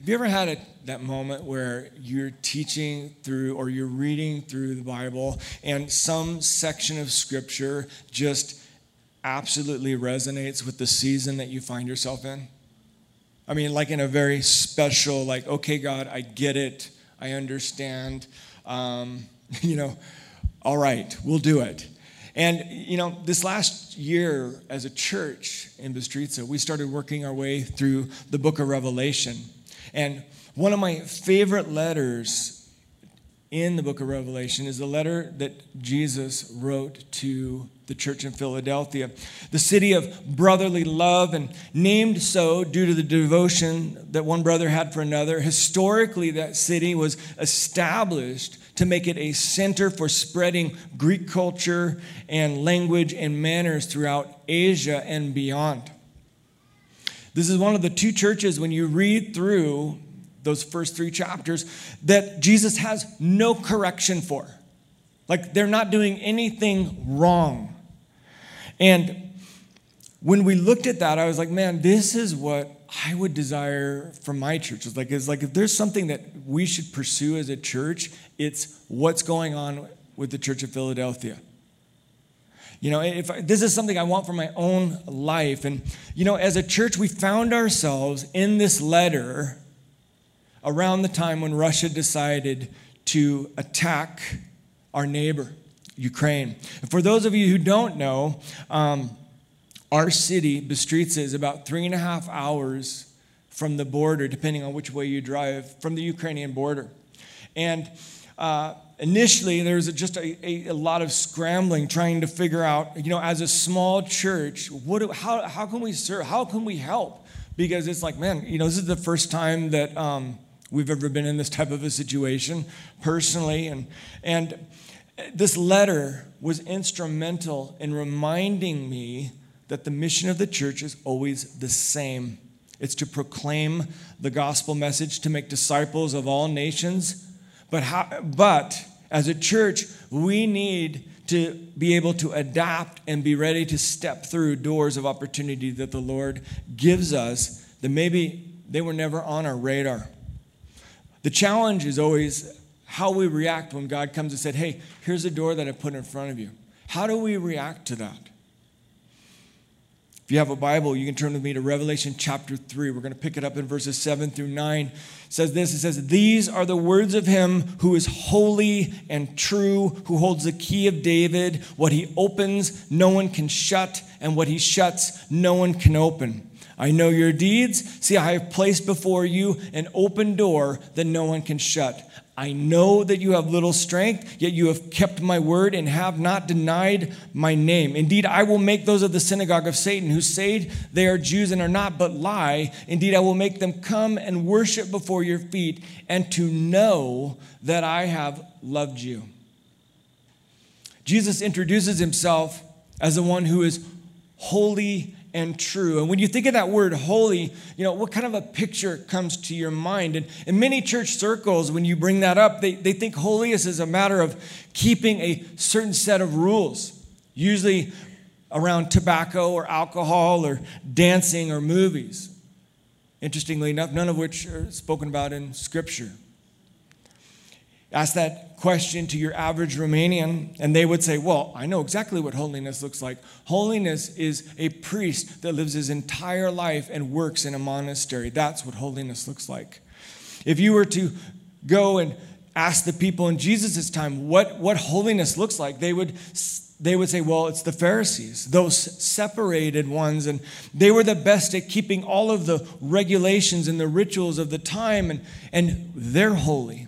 Have you ever had a, that moment where you're teaching through or you're reading through the Bible and some section of scripture just absolutely resonates with the season that you find yourself in? I mean, like in a very special, like, okay, God, I get it, I understand. Um, you know, all right, we'll do it. And, you know, this last year as a church in Bistrica, we started working our way through the book of Revelation. And one of my favorite letters in the book of Revelation is the letter that Jesus wrote to the church in Philadelphia, the city of brotherly love, and named so due to the devotion that one brother had for another. Historically, that city was established to make it a center for spreading Greek culture and language and manners throughout Asia and beyond. This is one of the two churches, when you read through those first three chapters, that Jesus has no correction for. Like they're not doing anything wrong. And when we looked at that, I was like, man, this is what I would desire from my church. It's like, it's like if there's something that we should pursue as a church, it's what's going on with the Church of Philadelphia. You know, if I, this is something I want for my own life, and you know, as a church, we found ourselves in this letter around the time when Russia decided to attack our neighbor, Ukraine. And for those of you who don't know, um, our city, Bistrica, is about three and a half hours from the border, depending on which way you drive, from the Ukrainian border. And uh, initially, there was just a, a, a, lot of scrambling, trying to figure out, you know, as a small church, what, do, how, how can we serve? How can we help? Because it's like, man, you know, this is the first time that um, we've ever been in this type of a situation personally. And, and this letter was instrumental in reminding me that the mission of the church is always the same it's to proclaim the gospel message, to make disciples of all nations. But, how, but as a church, we need to be able to adapt and be ready to step through doors of opportunity that the Lord gives us that maybe they were never on our radar. The challenge is always how we react when God comes and said, "Hey, here's a door that I put in front of you." How do we react to that? If you have a Bible, you can turn with me to Revelation chapter 3. We're going to pick it up in verses 7 through 9. It says this It says, These are the words of him who is holy and true, who holds the key of David. What he opens, no one can shut, and what he shuts, no one can open. I know your deeds. See, I have placed before you an open door that no one can shut. I know that you have little strength, yet you have kept my word and have not denied my name. Indeed, I will make those of the synagogue of Satan who say they are Jews and are not, but lie. Indeed, I will make them come and worship before your feet and to know that I have loved you. Jesus introduces himself as the one who is holy and true. And when you think of that word holy, you know, what kind of a picture comes to your mind? And in many church circles, when you bring that up, they, they think holiness is a matter of keeping a certain set of rules, usually around tobacco or alcohol or dancing or movies. Interestingly enough, none of which are spoken about in Scripture. Ask that question to your average Romanian, and they would say, Well, I know exactly what holiness looks like. Holiness is a priest that lives his entire life and works in a monastery. That's what holiness looks like. If you were to go and ask the people in Jesus' time what, what holiness looks like, they would, they would say, Well, it's the Pharisees, those separated ones, and they were the best at keeping all of the regulations and the rituals of the time, and, and they're holy.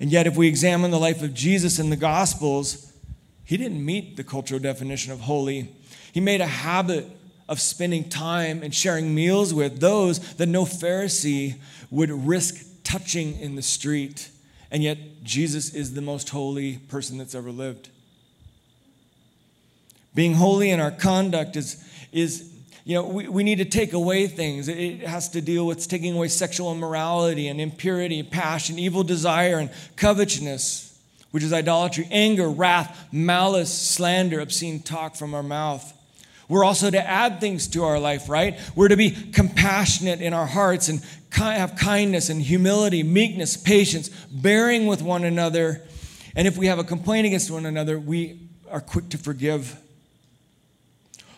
And yet, if we examine the life of Jesus in the Gospels, he didn't meet the cultural definition of holy. He made a habit of spending time and sharing meals with those that no Pharisee would risk touching in the street. And yet, Jesus is the most holy person that's ever lived. Being holy in our conduct is, is you know, we, we need to take away things. It has to deal with taking away sexual immorality and impurity, passion, evil desire, and covetousness, which is idolatry, anger, wrath, malice, slander, obscene talk from our mouth. We're also to add things to our life, right? We're to be compassionate in our hearts and have kindness and humility, meekness, patience, bearing with one another. And if we have a complaint against one another, we are quick to forgive.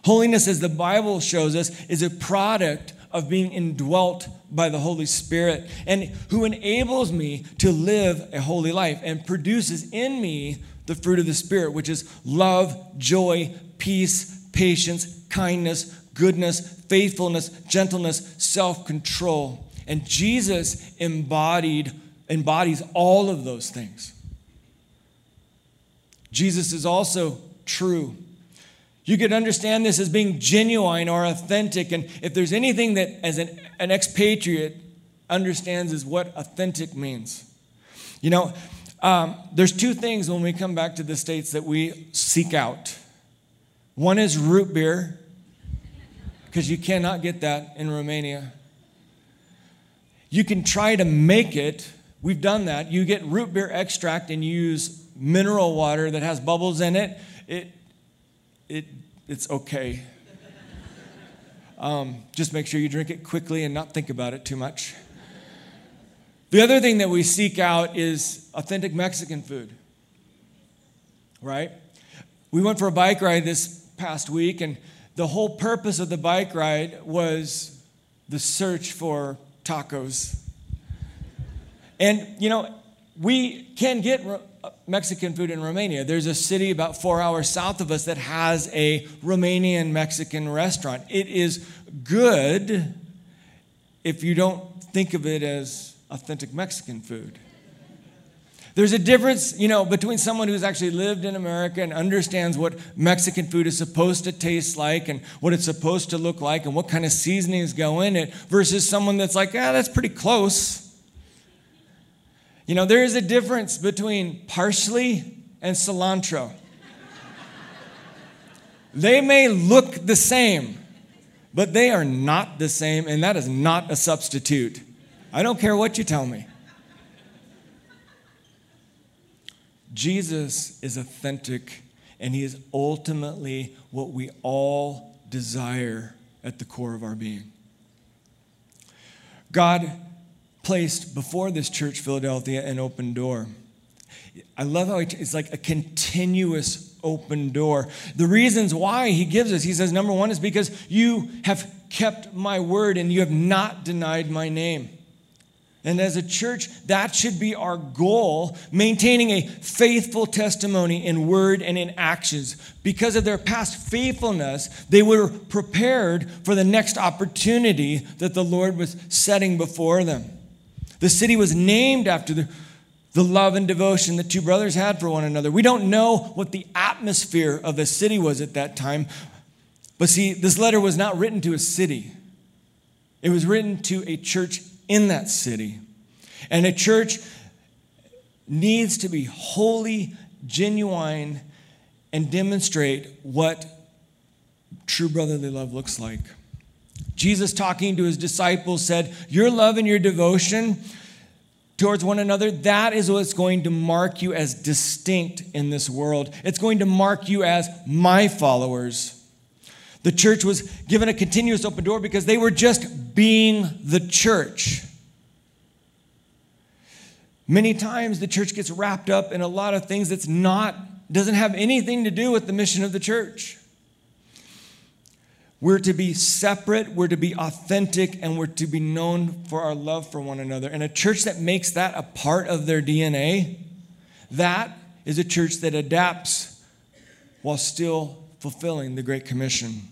Holiness, as the Bible shows us, is a product of being indwelt by the Holy Spirit and who enables me to live a holy life and produces in me the fruit of the Spirit, which is love, joy, peace, patience, kindness, goodness, faithfulness, gentleness, self control. And Jesus embodied, embodies all of those things. Jesus is also true. You could understand this as being genuine or authentic. And if there's anything that, as an, an expatriate, understands is what authentic means. You know, um, there's two things when we come back to the States that we seek out one is root beer, because you cannot get that in Romania. You can try to make it. We've done that. You get root beer extract and you use mineral water that has bubbles in it. It, it, it's okay. Um, just make sure you drink it quickly and not think about it too much. The other thing that we seek out is authentic Mexican food, right? We went for a bike ride this past week, and the whole purpose of the bike ride was the search for tacos. And, you know, we can get Mexican food in Romania. There's a city about four hours south of us that has a Romanian Mexican restaurant. It is good if you don't think of it as authentic Mexican food. There's a difference, you know, between someone who's actually lived in America and understands what Mexican food is supposed to taste like and what it's supposed to look like and what kind of seasonings go in it versus someone that's like, ah, that's pretty close. You know, there is a difference between parsley and cilantro. they may look the same, but they are not the same, and that is not a substitute. I don't care what you tell me. Jesus is authentic, and he is ultimately what we all desire at the core of our being. God placed before this church, Philadelphia, an open door. I love how it's like a continuous open door. The reasons why he gives us, he says, number one is because you have kept my word and you have not denied my name. And as a church, that should be our goal, maintaining a faithful testimony in word and in actions. Because of their past faithfulness, they were prepared for the next opportunity that the Lord was setting before them. The city was named after the, the love and devotion that two brothers had for one another. We don't know what the atmosphere of the city was at that time, but see, this letter was not written to a city, it was written to a church in that city. And a church needs to be holy, genuine, and demonstrate what true brotherly love looks like. Jesus, talking to his disciples, said, Your love and your devotion towards one another, that is what's going to mark you as distinct in this world. It's going to mark you as my followers. The church was given a continuous open door because they were just being the church. Many times the church gets wrapped up in a lot of things that's not doesn't have anything to do with the mission of the church. We're to be separate, we're to be authentic, and we're to be known for our love for one another. And a church that makes that a part of their DNA, that is a church that adapts while still fulfilling the Great Commission.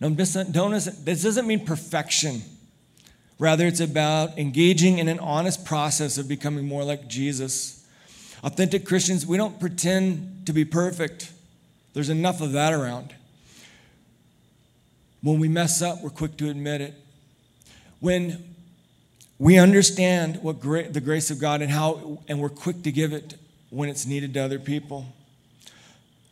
Now, this doesn't mean perfection. Rather, it's about engaging in an honest process of becoming more like Jesus. Authentic Christians, we don't pretend to be perfect, there's enough of that around. When we mess up, we're quick to admit it. When we understand what gra- the grace of God and how, and we're quick to give it when it's needed to other people.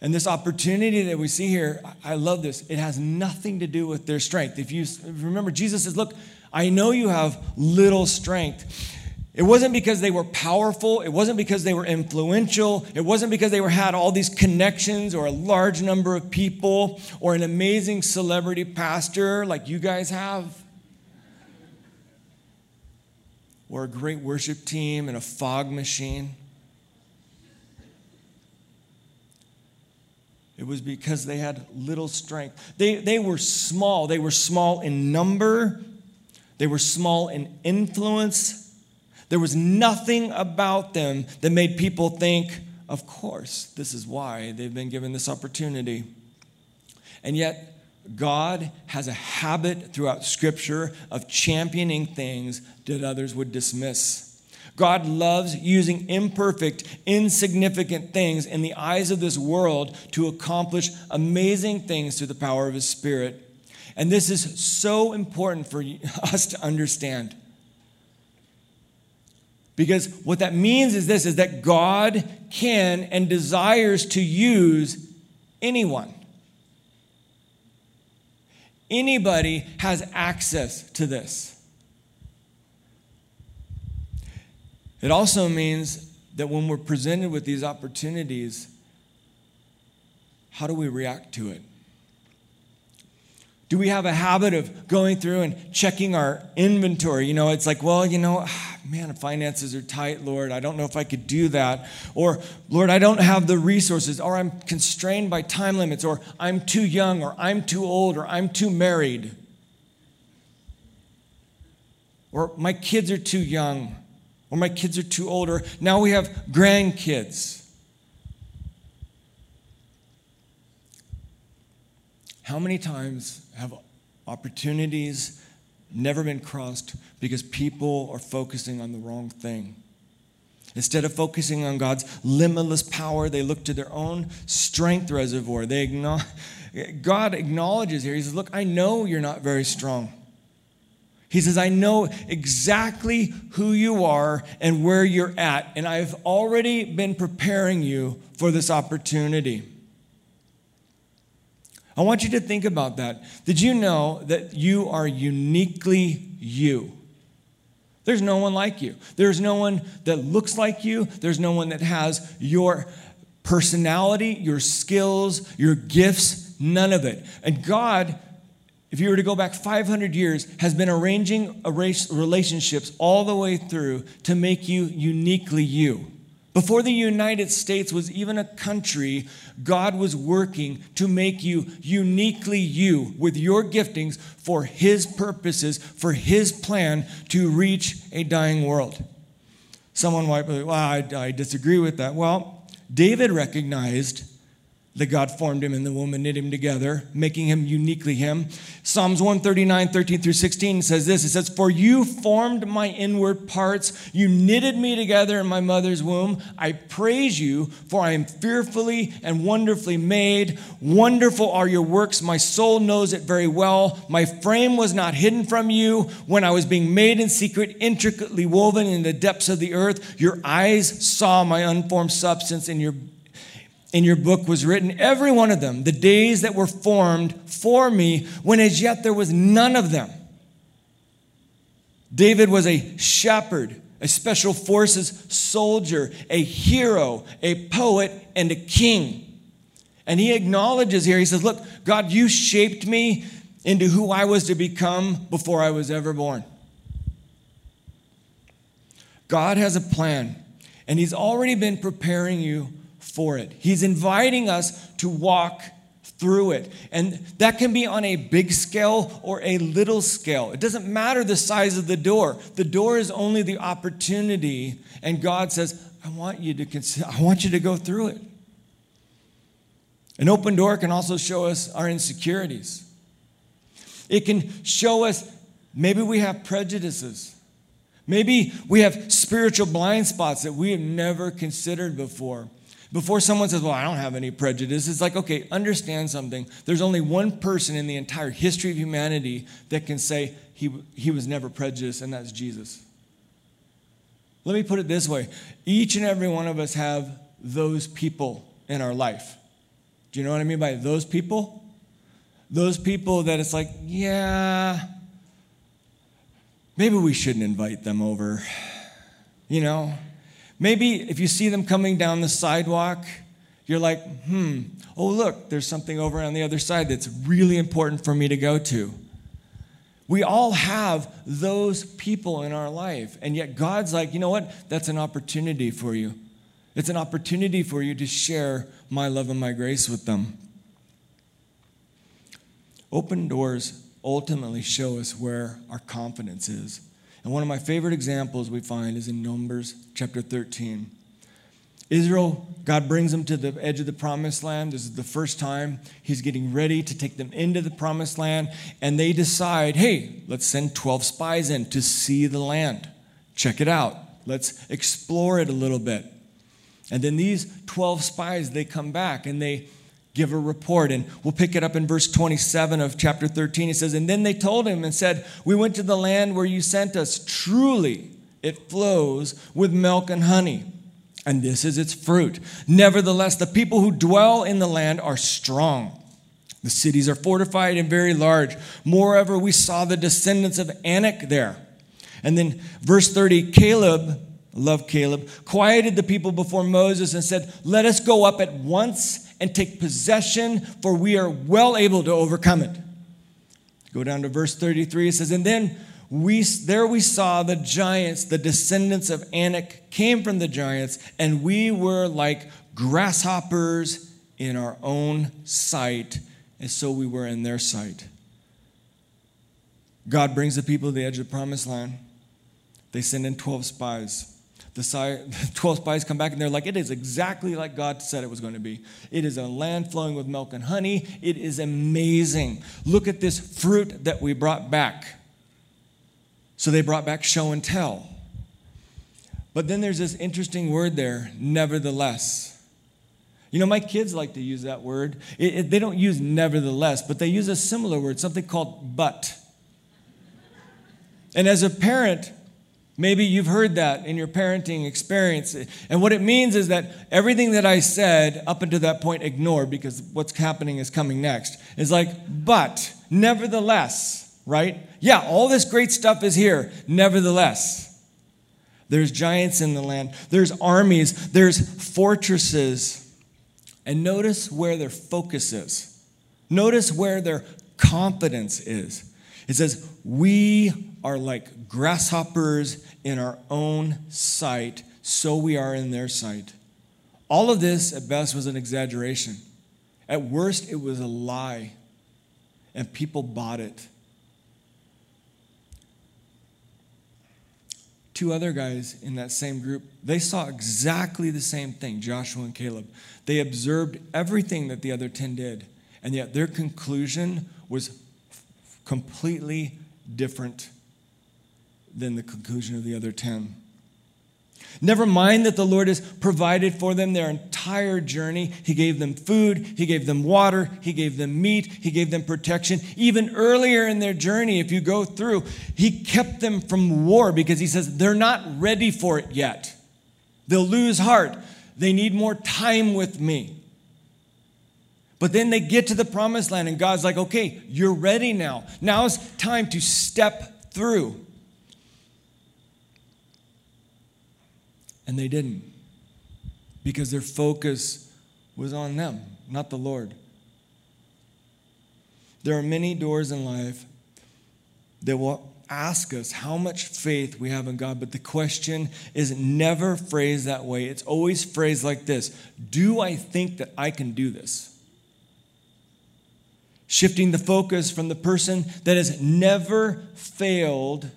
And this opportunity that we see here, I love this. It has nothing to do with their strength. If you remember, Jesus says, Look, I know you have little strength. It wasn't because they were powerful. It wasn't because they were influential. It wasn't because they were, had all these connections or a large number of people or an amazing celebrity pastor like you guys have. or a great worship team and a fog machine. It was because they had little strength. They, they were small. They were small in number, they were small in influence. There was nothing about them that made people think, of course, this is why they've been given this opportunity. And yet, God has a habit throughout Scripture of championing things that others would dismiss. God loves using imperfect, insignificant things in the eyes of this world to accomplish amazing things through the power of His Spirit. And this is so important for us to understand. Because what that means is this is that God can and desires to use anyone. Anybody has access to this. It also means that when we're presented with these opportunities, how do we react to it? Do we have a habit of going through and checking our inventory? You know, it's like, well, you know, ah, man, finances are tight, Lord. I don't know if I could do that. Or, Lord, I don't have the resources. Or I'm constrained by time limits. Or I'm too young. Or I'm too old. Or I'm too married. Or my kids are too young or my kids are too old, or now we have grandkids. How many times have opportunities never been crossed because people are focusing on the wrong thing? Instead of focusing on God's limitless power, they look to their own strength reservoir. They acknowledge, God acknowledges here, He says, Look, I know you're not very strong. He says, I know exactly who you are and where you're at, and I've already been preparing you for this opportunity. I want you to think about that. Did you know that you are uniquely you? There's no one like you. There's no one that looks like you. There's no one that has your personality, your skills, your gifts, none of it. And God if you were to go back 500 years, has been arranging relationships all the way through to make you uniquely you. Before the United States was even a country, God was working to make you uniquely you with your giftings for His purposes, for His plan to reach a dying world. Someone might be, well, I, I disagree with that. Well, David recognized that God formed him and the woman knit him together, making him uniquely him. Psalms 139, 13 through 16 says this It says, For you formed my inward parts, you knitted me together in my mother's womb. I praise you, for I am fearfully and wonderfully made. Wonderful are your works, my soul knows it very well. My frame was not hidden from you when I was being made in secret, intricately woven in the depths of the earth. Your eyes saw my unformed substance, and your in your book was written, every one of them, the days that were formed for me, when as yet there was none of them. David was a shepherd, a special forces soldier, a hero, a poet, and a king. And he acknowledges here, he says, Look, God, you shaped me into who I was to become before I was ever born. God has a plan, and He's already been preparing you for it. He's inviting us to walk through it. And that can be on a big scale or a little scale. It doesn't matter the size of the door. The door is only the opportunity, and God says, I want you to consider, I want you to go through it. An open door can also show us our insecurities. It can show us maybe we have prejudices. Maybe we have spiritual blind spots that we have never considered before. Before someone says, Well, I don't have any prejudice, it's like, okay, understand something. There's only one person in the entire history of humanity that can say he, he was never prejudiced, and that's Jesus. Let me put it this way each and every one of us have those people in our life. Do you know what I mean by those people? Those people that it's like, yeah, maybe we shouldn't invite them over. You know, Maybe if you see them coming down the sidewalk, you're like, hmm, oh, look, there's something over on the other side that's really important for me to go to. We all have those people in our life. And yet God's like, you know what? That's an opportunity for you. It's an opportunity for you to share my love and my grace with them. Open doors ultimately show us where our confidence is. And one of my favorite examples we find is in Numbers chapter 13. Israel, God brings them to the edge of the promised land. This is the first time he's getting ready to take them into the promised land. And they decide, hey, let's send 12 spies in to see the land. Check it out. Let's explore it a little bit. And then these 12 spies, they come back and they give a report. And we'll pick it up in verse 27 of chapter 13. It says, And then they told him and said, We went to the land where you sent us. Truly, it flows with milk and honey and this is its fruit. Nevertheless, the people who dwell in the land are strong. The cities are fortified and very large. Moreover, we saw the descendants of Anak there. And then verse 30 Caleb, love Caleb, quieted the people before Moses and said, Let us go up at once and take possession, for we are well able to overcome it. Go down to verse 33. It says, And then we, there we saw the giants, the descendants of Anak came from the giants, and we were like grasshoppers in our own sight, and so we were in their sight. God brings the people to the edge of the promised land. They send in 12 spies. The 12 spies come back and they're like, it is exactly like God said it was going to be. It is a land flowing with milk and honey. It is amazing. Look at this fruit that we brought back. So they brought back show and tell. But then there's this interesting word there, nevertheless. You know, my kids like to use that word. It, it, they don't use nevertheless, but they use a similar word, something called but. And as a parent, maybe you've heard that in your parenting experience. And what it means is that everything that I said up until that point, ignore because what's happening is coming next. Is like, but, nevertheless right? Yeah, all this great stuff is here. Nevertheless, there's giants in the land, there's armies, there's fortresses. And notice where their focus is. Notice where their confidence is. It says, We are like grasshoppers in our own sight, so we are in their sight. All of this, at best, was an exaggeration. At worst, it was a lie, and people bought it. two other guys in that same group, they saw exactly the same thing, Joshua and Caleb. They observed everything that the other 10 did, and yet their conclusion was completely different than the conclusion of the other 10. Never mind that the Lord has provided for them their entire journey. He gave them food, He gave them water, He gave them meat, He gave them protection. Even earlier in their journey, if you go through, He kept them from war because He says they're not ready for it yet. They'll lose heart. They need more time with me. But then they get to the promised land, and God's like, okay, you're ready now. Now it's time to step through. And they didn't because their focus was on them, not the Lord. There are many doors in life that will ask us how much faith we have in God, but the question is never phrased that way. It's always phrased like this Do I think that I can do this? Shifting the focus from the person that has never failed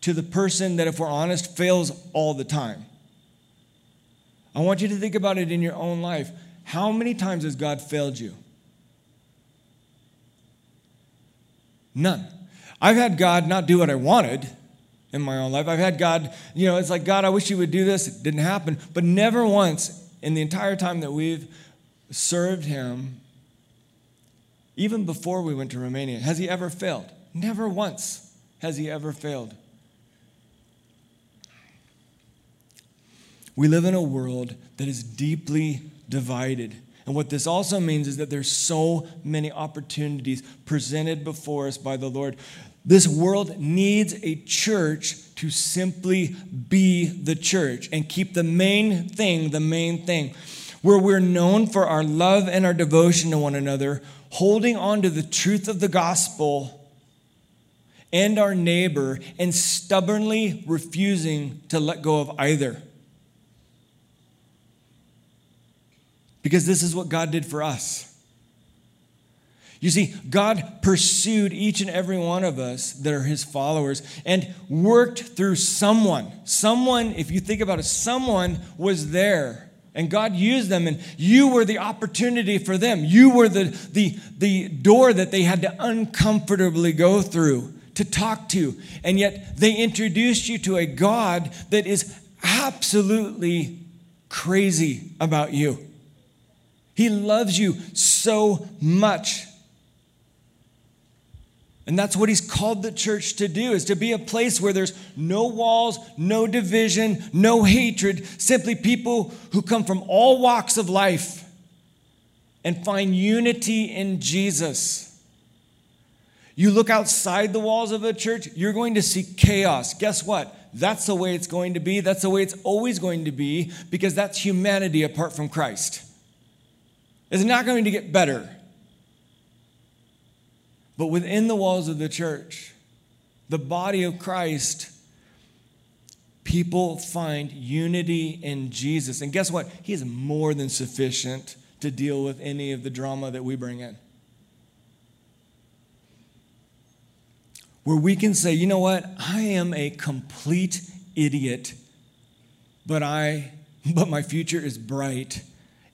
to the person that, if we're honest, fails all the time. I want you to think about it in your own life. How many times has God failed you? None. I've had God not do what I wanted in my own life. I've had God, you know, it's like, God, I wish you would do this. It didn't happen. But never once in the entire time that we've served Him, even before we went to Romania, has He ever failed. Never once has He ever failed. We live in a world that is deeply divided. And what this also means is that there's so many opportunities presented before us by the Lord. This world needs a church to simply be the church and keep the main thing the main thing. Where we're known for our love and our devotion to one another, holding on to the truth of the gospel and our neighbor and stubbornly refusing to let go of either. Because this is what God did for us. You see, God pursued each and every one of us that are his followers and worked through someone. Someone, if you think about it, someone was there. And God used them, and you were the opportunity for them. You were the, the, the door that they had to uncomfortably go through to talk to. And yet they introduced you to a God that is absolutely crazy about you. He loves you so much. And that's what he's called the church to do is to be a place where there's no walls, no division, no hatred, simply people who come from all walks of life and find unity in Jesus. You look outside the walls of a church, you're going to see chaos. Guess what? That's the way it's going to be. That's the way it's always going to be because that's humanity apart from Christ. It's not going to get better. But within the walls of the church, the body of Christ, people find unity in Jesus. And guess what? He is more than sufficient to deal with any of the drama that we bring in. Where we can say, you know what? I am a complete idiot, but I but my future is bright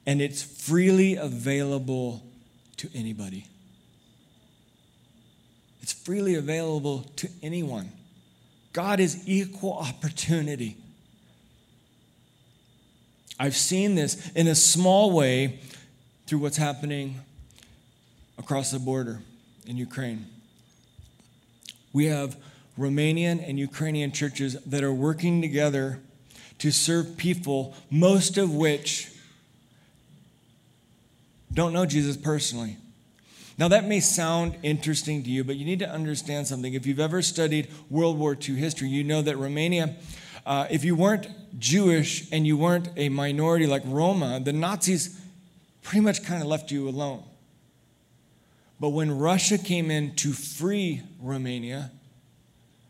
and it's freely available to anybody. Freely available to anyone. God is equal opportunity. I've seen this in a small way through what's happening across the border in Ukraine. We have Romanian and Ukrainian churches that are working together to serve people, most of which don't know Jesus personally. Now, that may sound interesting to you, but you need to understand something. If you've ever studied World War II history, you know that Romania, uh, if you weren't Jewish and you weren't a minority like Roma, the Nazis pretty much kind of left you alone. But when Russia came in to free Romania,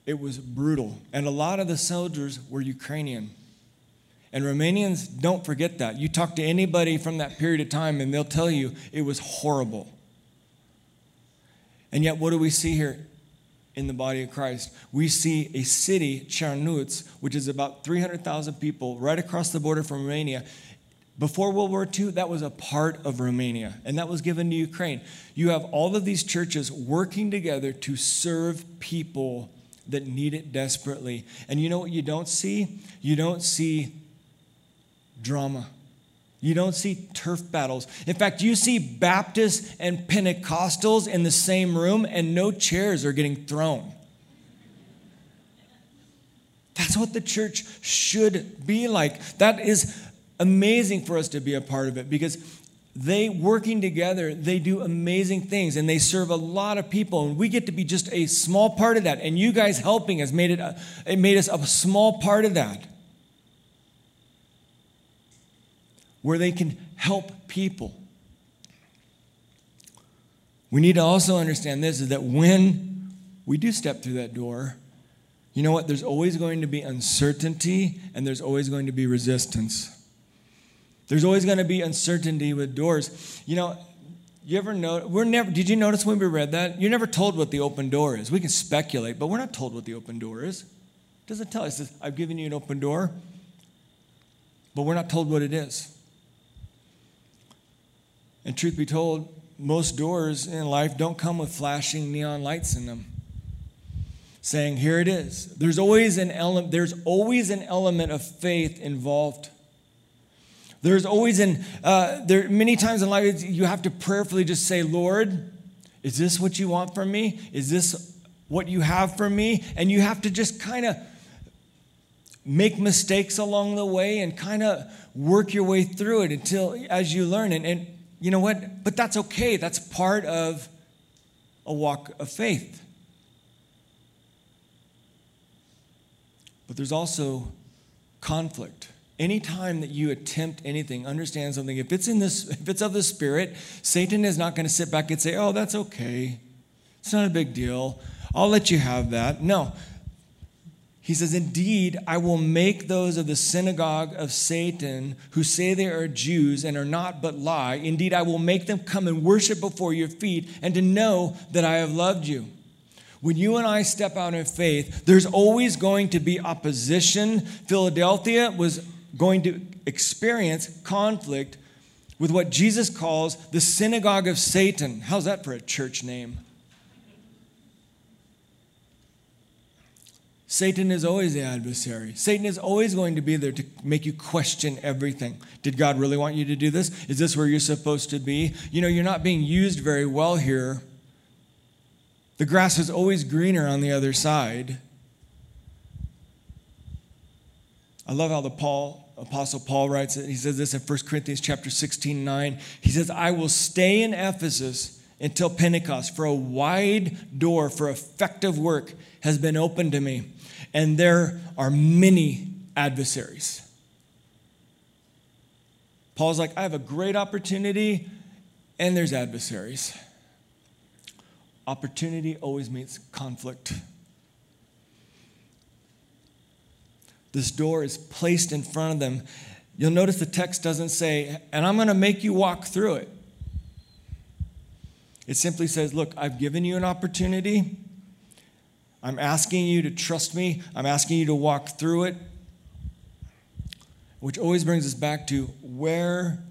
it was brutal. And a lot of the soldiers were Ukrainian. And Romanians don't forget that. You talk to anybody from that period of time, and they'll tell you it was horrible. And yet, what do we see here in the body of Christ? We see a city, Cernăuți, which is about 300,000 people right across the border from Romania. Before World War II, that was a part of Romania, and that was given to Ukraine. You have all of these churches working together to serve people that need it desperately. And you know what you don't see? You don't see drama. You don't see turf battles. In fact, you see Baptists and Pentecostals in the same room, and no chairs are getting thrown. That's what the church should be like. That is amazing for us to be a part of it because they working together, they do amazing things and they serve a lot of people. And we get to be just a small part of that. And you guys helping has made it, it made us a small part of that. Where they can help people. We need to also understand this is that when we do step through that door, you know what? There's always going to be uncertainty and there's always going to be resistance. There's always going to be uncertainty with doors. You know, you ever know we're never did you notice when we read that? You're never told what the open door is. We can speculate, but we're not told what the open door is. It doesn't tell us I've given you an open door, but we're not told what it is. And truth be told, most doors in life don't come with flashing neon lights in them saying here it is. There's always an element there's always an element of faith involved. There's always an uh, there many times in life you have to prayerfully just say lord is this what you want from me? Is this what you have for me? And you have to just kind of make mistakes along the way and kind of work your way through it until as you learn and, and you know what? But that's okay. That's part of a walk of faith. But there's also conflict. Anytime that you attempt anything, understand something. If it's in this, if it's of the Spirit, Satan is not going to sit back and say, "Oh, that's okay. It's not a big deal. I'll let you have that. No. He says, Indeed, I will make those of the synagogue of Satan who say they are Jews and are not but lie. Indeed, I will make them come and worship before your feet and to know that I have loved you. When you and I step out in faith, there's always going to be opposition. Philadelphia was going to experience conflict with what Jesus calls the synagogue of Satan. How's that for a church name? Satan is always the adversary. Satan is always going to be there to make you question everything. Did God really want you to do this? Is this where you're supposed to be? You know, you're not being used very well here. The grass is always greener on the other side. I love how the Paul apostle Paul writes it. He says this in 1 Corinthians chapter 16, 9. He says, I will stay in Ephesus until Pentecost, for a wide door for effective work has been opened to me, and there are many adversaries. Paul's like, I have a great opportunity, and there's adversaries. Opportunity always meets conflict. This door is placed in front of them. You'll notice the text doesn't say, and I'm going to make you walk through it. It simply says, Look, I've given you an opportunity. I'm asking you to trust me. I'm asking you to walk through it. Which always brings us back to where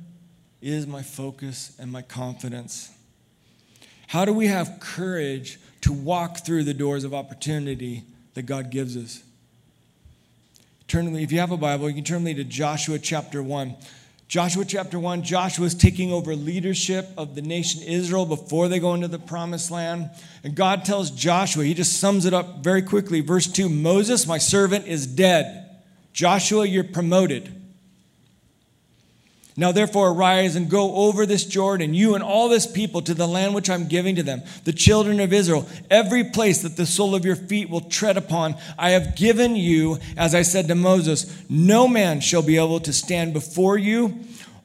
is my focus and my confidence? How do we have courage to walk through the doors of opportunity that God gives us? Turn if you have a Bible, you can turn me to Joshua chapter 1. Joshua chapter 1, Joshua is taking over leadership of the nation Israel before they go into the promised land. And God tells Joshua, he just sums it up very quickly. Verse 2 Moses, my servant, is dead. Joshua, you're promoted. Now, therefore, arise and go over this Jordan, you and all this people, to the land which I'm giving to them, the children of Israel. Every place that the sole of your feet will tread upon, I have given you, as I said to Moses, no man shall be able to stand before you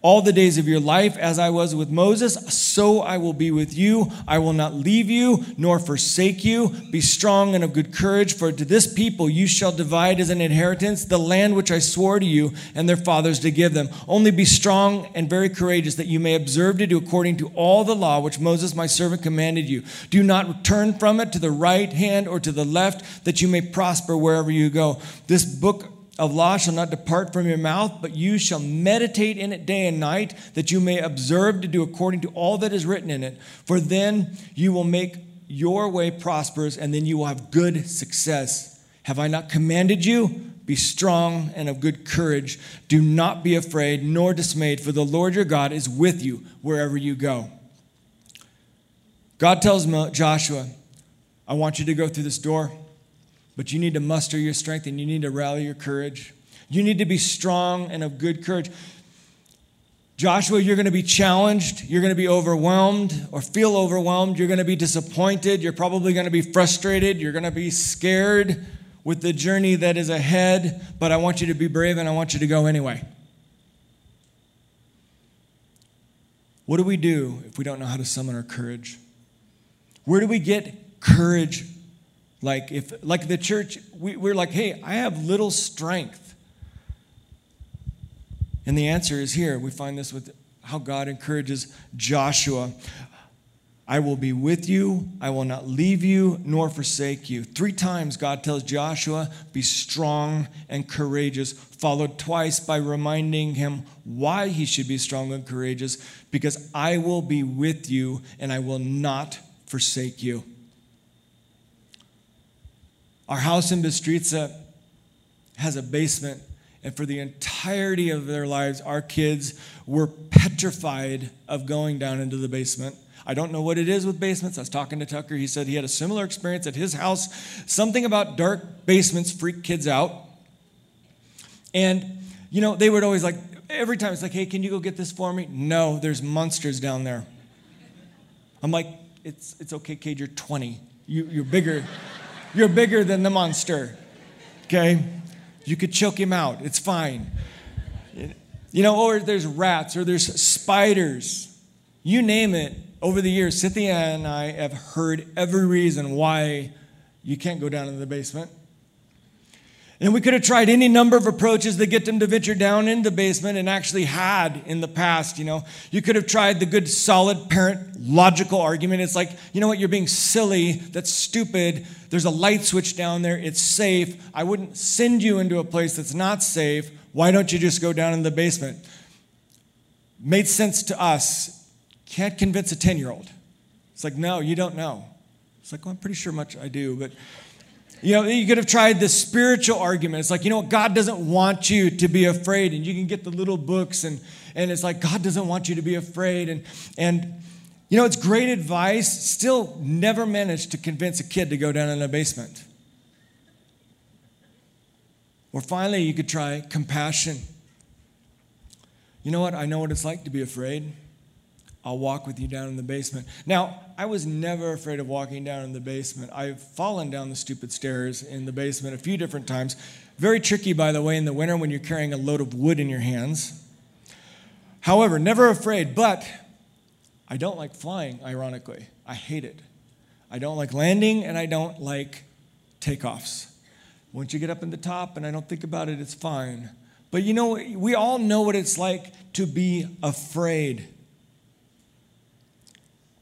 all the days of your life, as I was with Moses, so I will be with you. I will not leave you nor forsake you. Be strong and of good courage, for to this people you shall divide as an inheritance the land which I swore to you and their fathers to give them. Only be strong and very courageous, that you may observe to do according to all the law which Moses my servant commanded you. Do not turn from it to the right hand or to the left, that you may prosper wherever you go. This book of law shall not depart from your mouth, but you shall meditate in it day and night, that you may observe to do according to all that is written in it. For then you will make your way prosperous, and then you will have good success. Have I not commanded you? Be strong and of good courage. Do not be afraid nor dismayed, for the Lord your God is with you wherever you go. God tells Joshua, I want you to go through this door. But you need to muster your strength and you need to rally your courage. You need to be strong and of good courage. Joshua, you're going to be challenged. You're going to be overwhelmed or feel overwhelmed. You're going to be disappointed. You're probably going to be frustrated. You're going to be scared with the journey that is ahead. But I want you to be brave and I want you to go anyway. What do we do if we don't know how to summon our courage? Where do we get courage like if like the church, we, we're like, hey, I have little strength. And the answer is here. We find this with how God encourages Joshua. I will be with you. I will not leave you nor forsake you. Three times God tells Joshua, be strong and courageous, followed twice by reminding him why he should be strong and courageous, because I will be with you and I will not forsake you. Our house in Bistrica has a basement, and for the entirety of their lives, our kids were petrified of going down into the basement. I don't know what it is with basements. I was talking to Tucker. He said he had a similar experience at his house. Something about dark basements freak kids out. And, you know, they would always like, every time it's like, hey, can you go get this for me? No, there's monsters down there. I'm like, it's, it's okay, Cade, you're 20. You, you're bigger. You're bigger than the monster. Okay? You could choke him out. It's fine. You know, or there's rats or there's spiders. You name it. Over the years, Cynthia and I have heard every reason why you can't go down in the basement. And we could have tried any number of approaches to get them to venture down in the basement and actually had in the past, you know. You could have tried the good, solid parent logical argument. It's like, you know what, you're being silly. That's stupid. There's a light switch down there. It's safe. I wouldn't send you into a place that's not safe. Why don't you just go down in the basement? Made sense to us. Can't convince a 10 year old. It's like, no, you don't know. It's like, well, I'm pretty sure much I do, but you know, you could have tried the spiritual argument. It's like, you know, God doesn't want you to be afraid. And you can get the little books and and it's like God doesn't want you to be afraid. And and you know, it's great advice, still never managed to convince a kid to go down in a basement. Or finally, you could try compassion. You know what? I know what it's like to be afraid. I'll walk with you down in the basement. Now, I was never afraid of walking down in the basement. I've fallen down the stupid stairs in the basement a few different times. Very tricky, by the way, in the winter when you're carrying a load of wood in your hands. However, never afraid, but I don't like flying, ironically. I hate it. I don't like landing and I don't like takeoffs. Once you get up in the top and I don't think about it, it's fine. But you know, we all know what it's like to be afraid.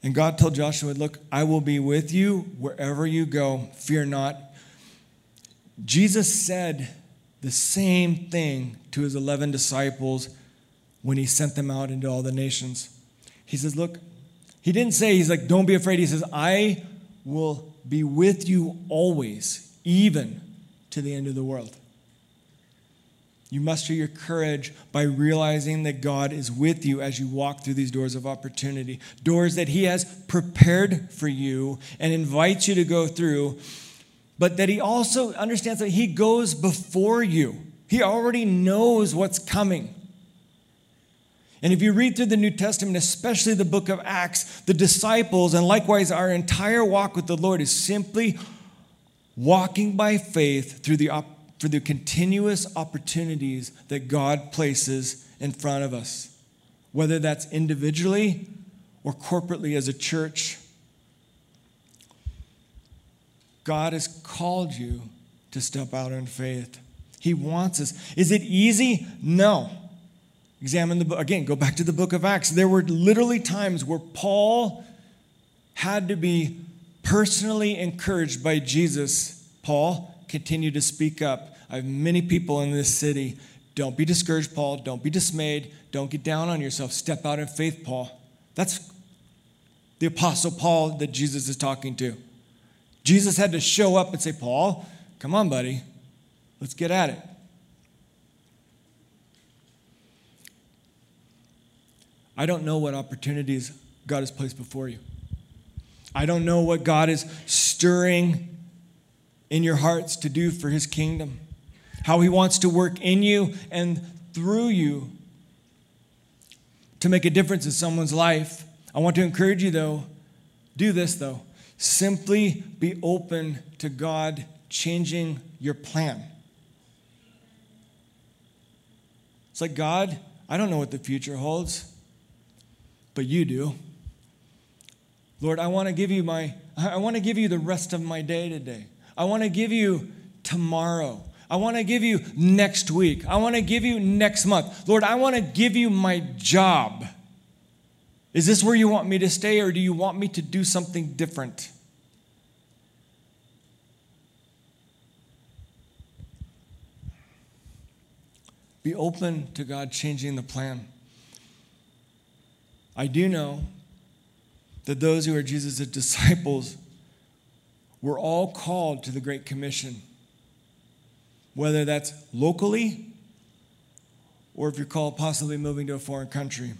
And God told Joshua, Look, I will be with you wherever you go. Fear not. Jesus said the same thing to his 11 disciples when he sent them out into all the nations. He says, Look, he didn't say, He's like, don't be afraid. He says, I will be with you always, even to the end of the world. You muster your courage by realizing that God is with you as you walk through these doors of opportunity, doors that He has prepared for you and invites you to go through, but that He also understands that He goes before you. He already knows what's coming. And if you read through the New Testament, especially the book of Acts, the disciples, and likewise our entire walk with the Lord, is simply walking by faith through the op- for the continuous opportunities that God places in front of us, whether that's individually or corporately as a church. God has called you to step out in faith. He wants us. Is it easy? No. Examine the book. Again, go back to the book of Acts. There were literally times where Paul had to be personally encouraged by Jesus. Paul, continue to speak up. I have many people in this city. Don't be discouraged, Paul. Don't be dismayed. Don't get down on yourself. Step out in faith, Paul. That's the Apostle Paul that Jesus is talking to. Jesus had to show up and say, Paul, come on, buddy. Let's get at it. I don't know what opportunities God has placed before you. I don't know what God is stirring in your hearts to do for his kingdom how He wants to work in you and through you to make a difference in someone's life. I want to encourage you, though, do this, though. Simply be open to God changing your plan. It's like, God, I don't know what the future holds, but you do. Lord, I want to give you my I want to give you the rest of my day today. I want to give you tomorrow. I want to give you next week. I want to give you next month. Lord, I want to give you my job. Is this where you want me to stay, or do you want me to do something different? Be open to God changing the plan. I do know that those who are Jesus' disciples were all called to the Great Commission whether that's locally or if you're called possibly moving to a foreign country.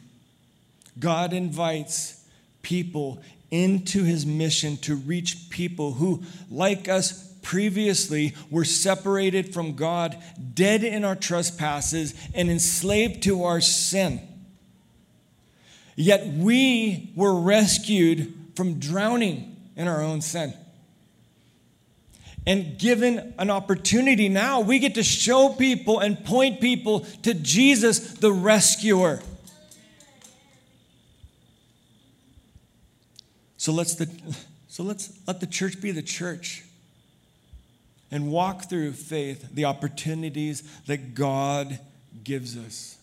God invites people into his mission to reach people who, like us previously, were separated from God, dead in our trespasses, and enslaved to our sin. Yet we were rescued from drowning in our own sin. And given an opportunity now, we get to show people and point people to Jesus, the rescuer. So let's, the, so let's let the church be the church. and walk through faith the opportunities that God gives us.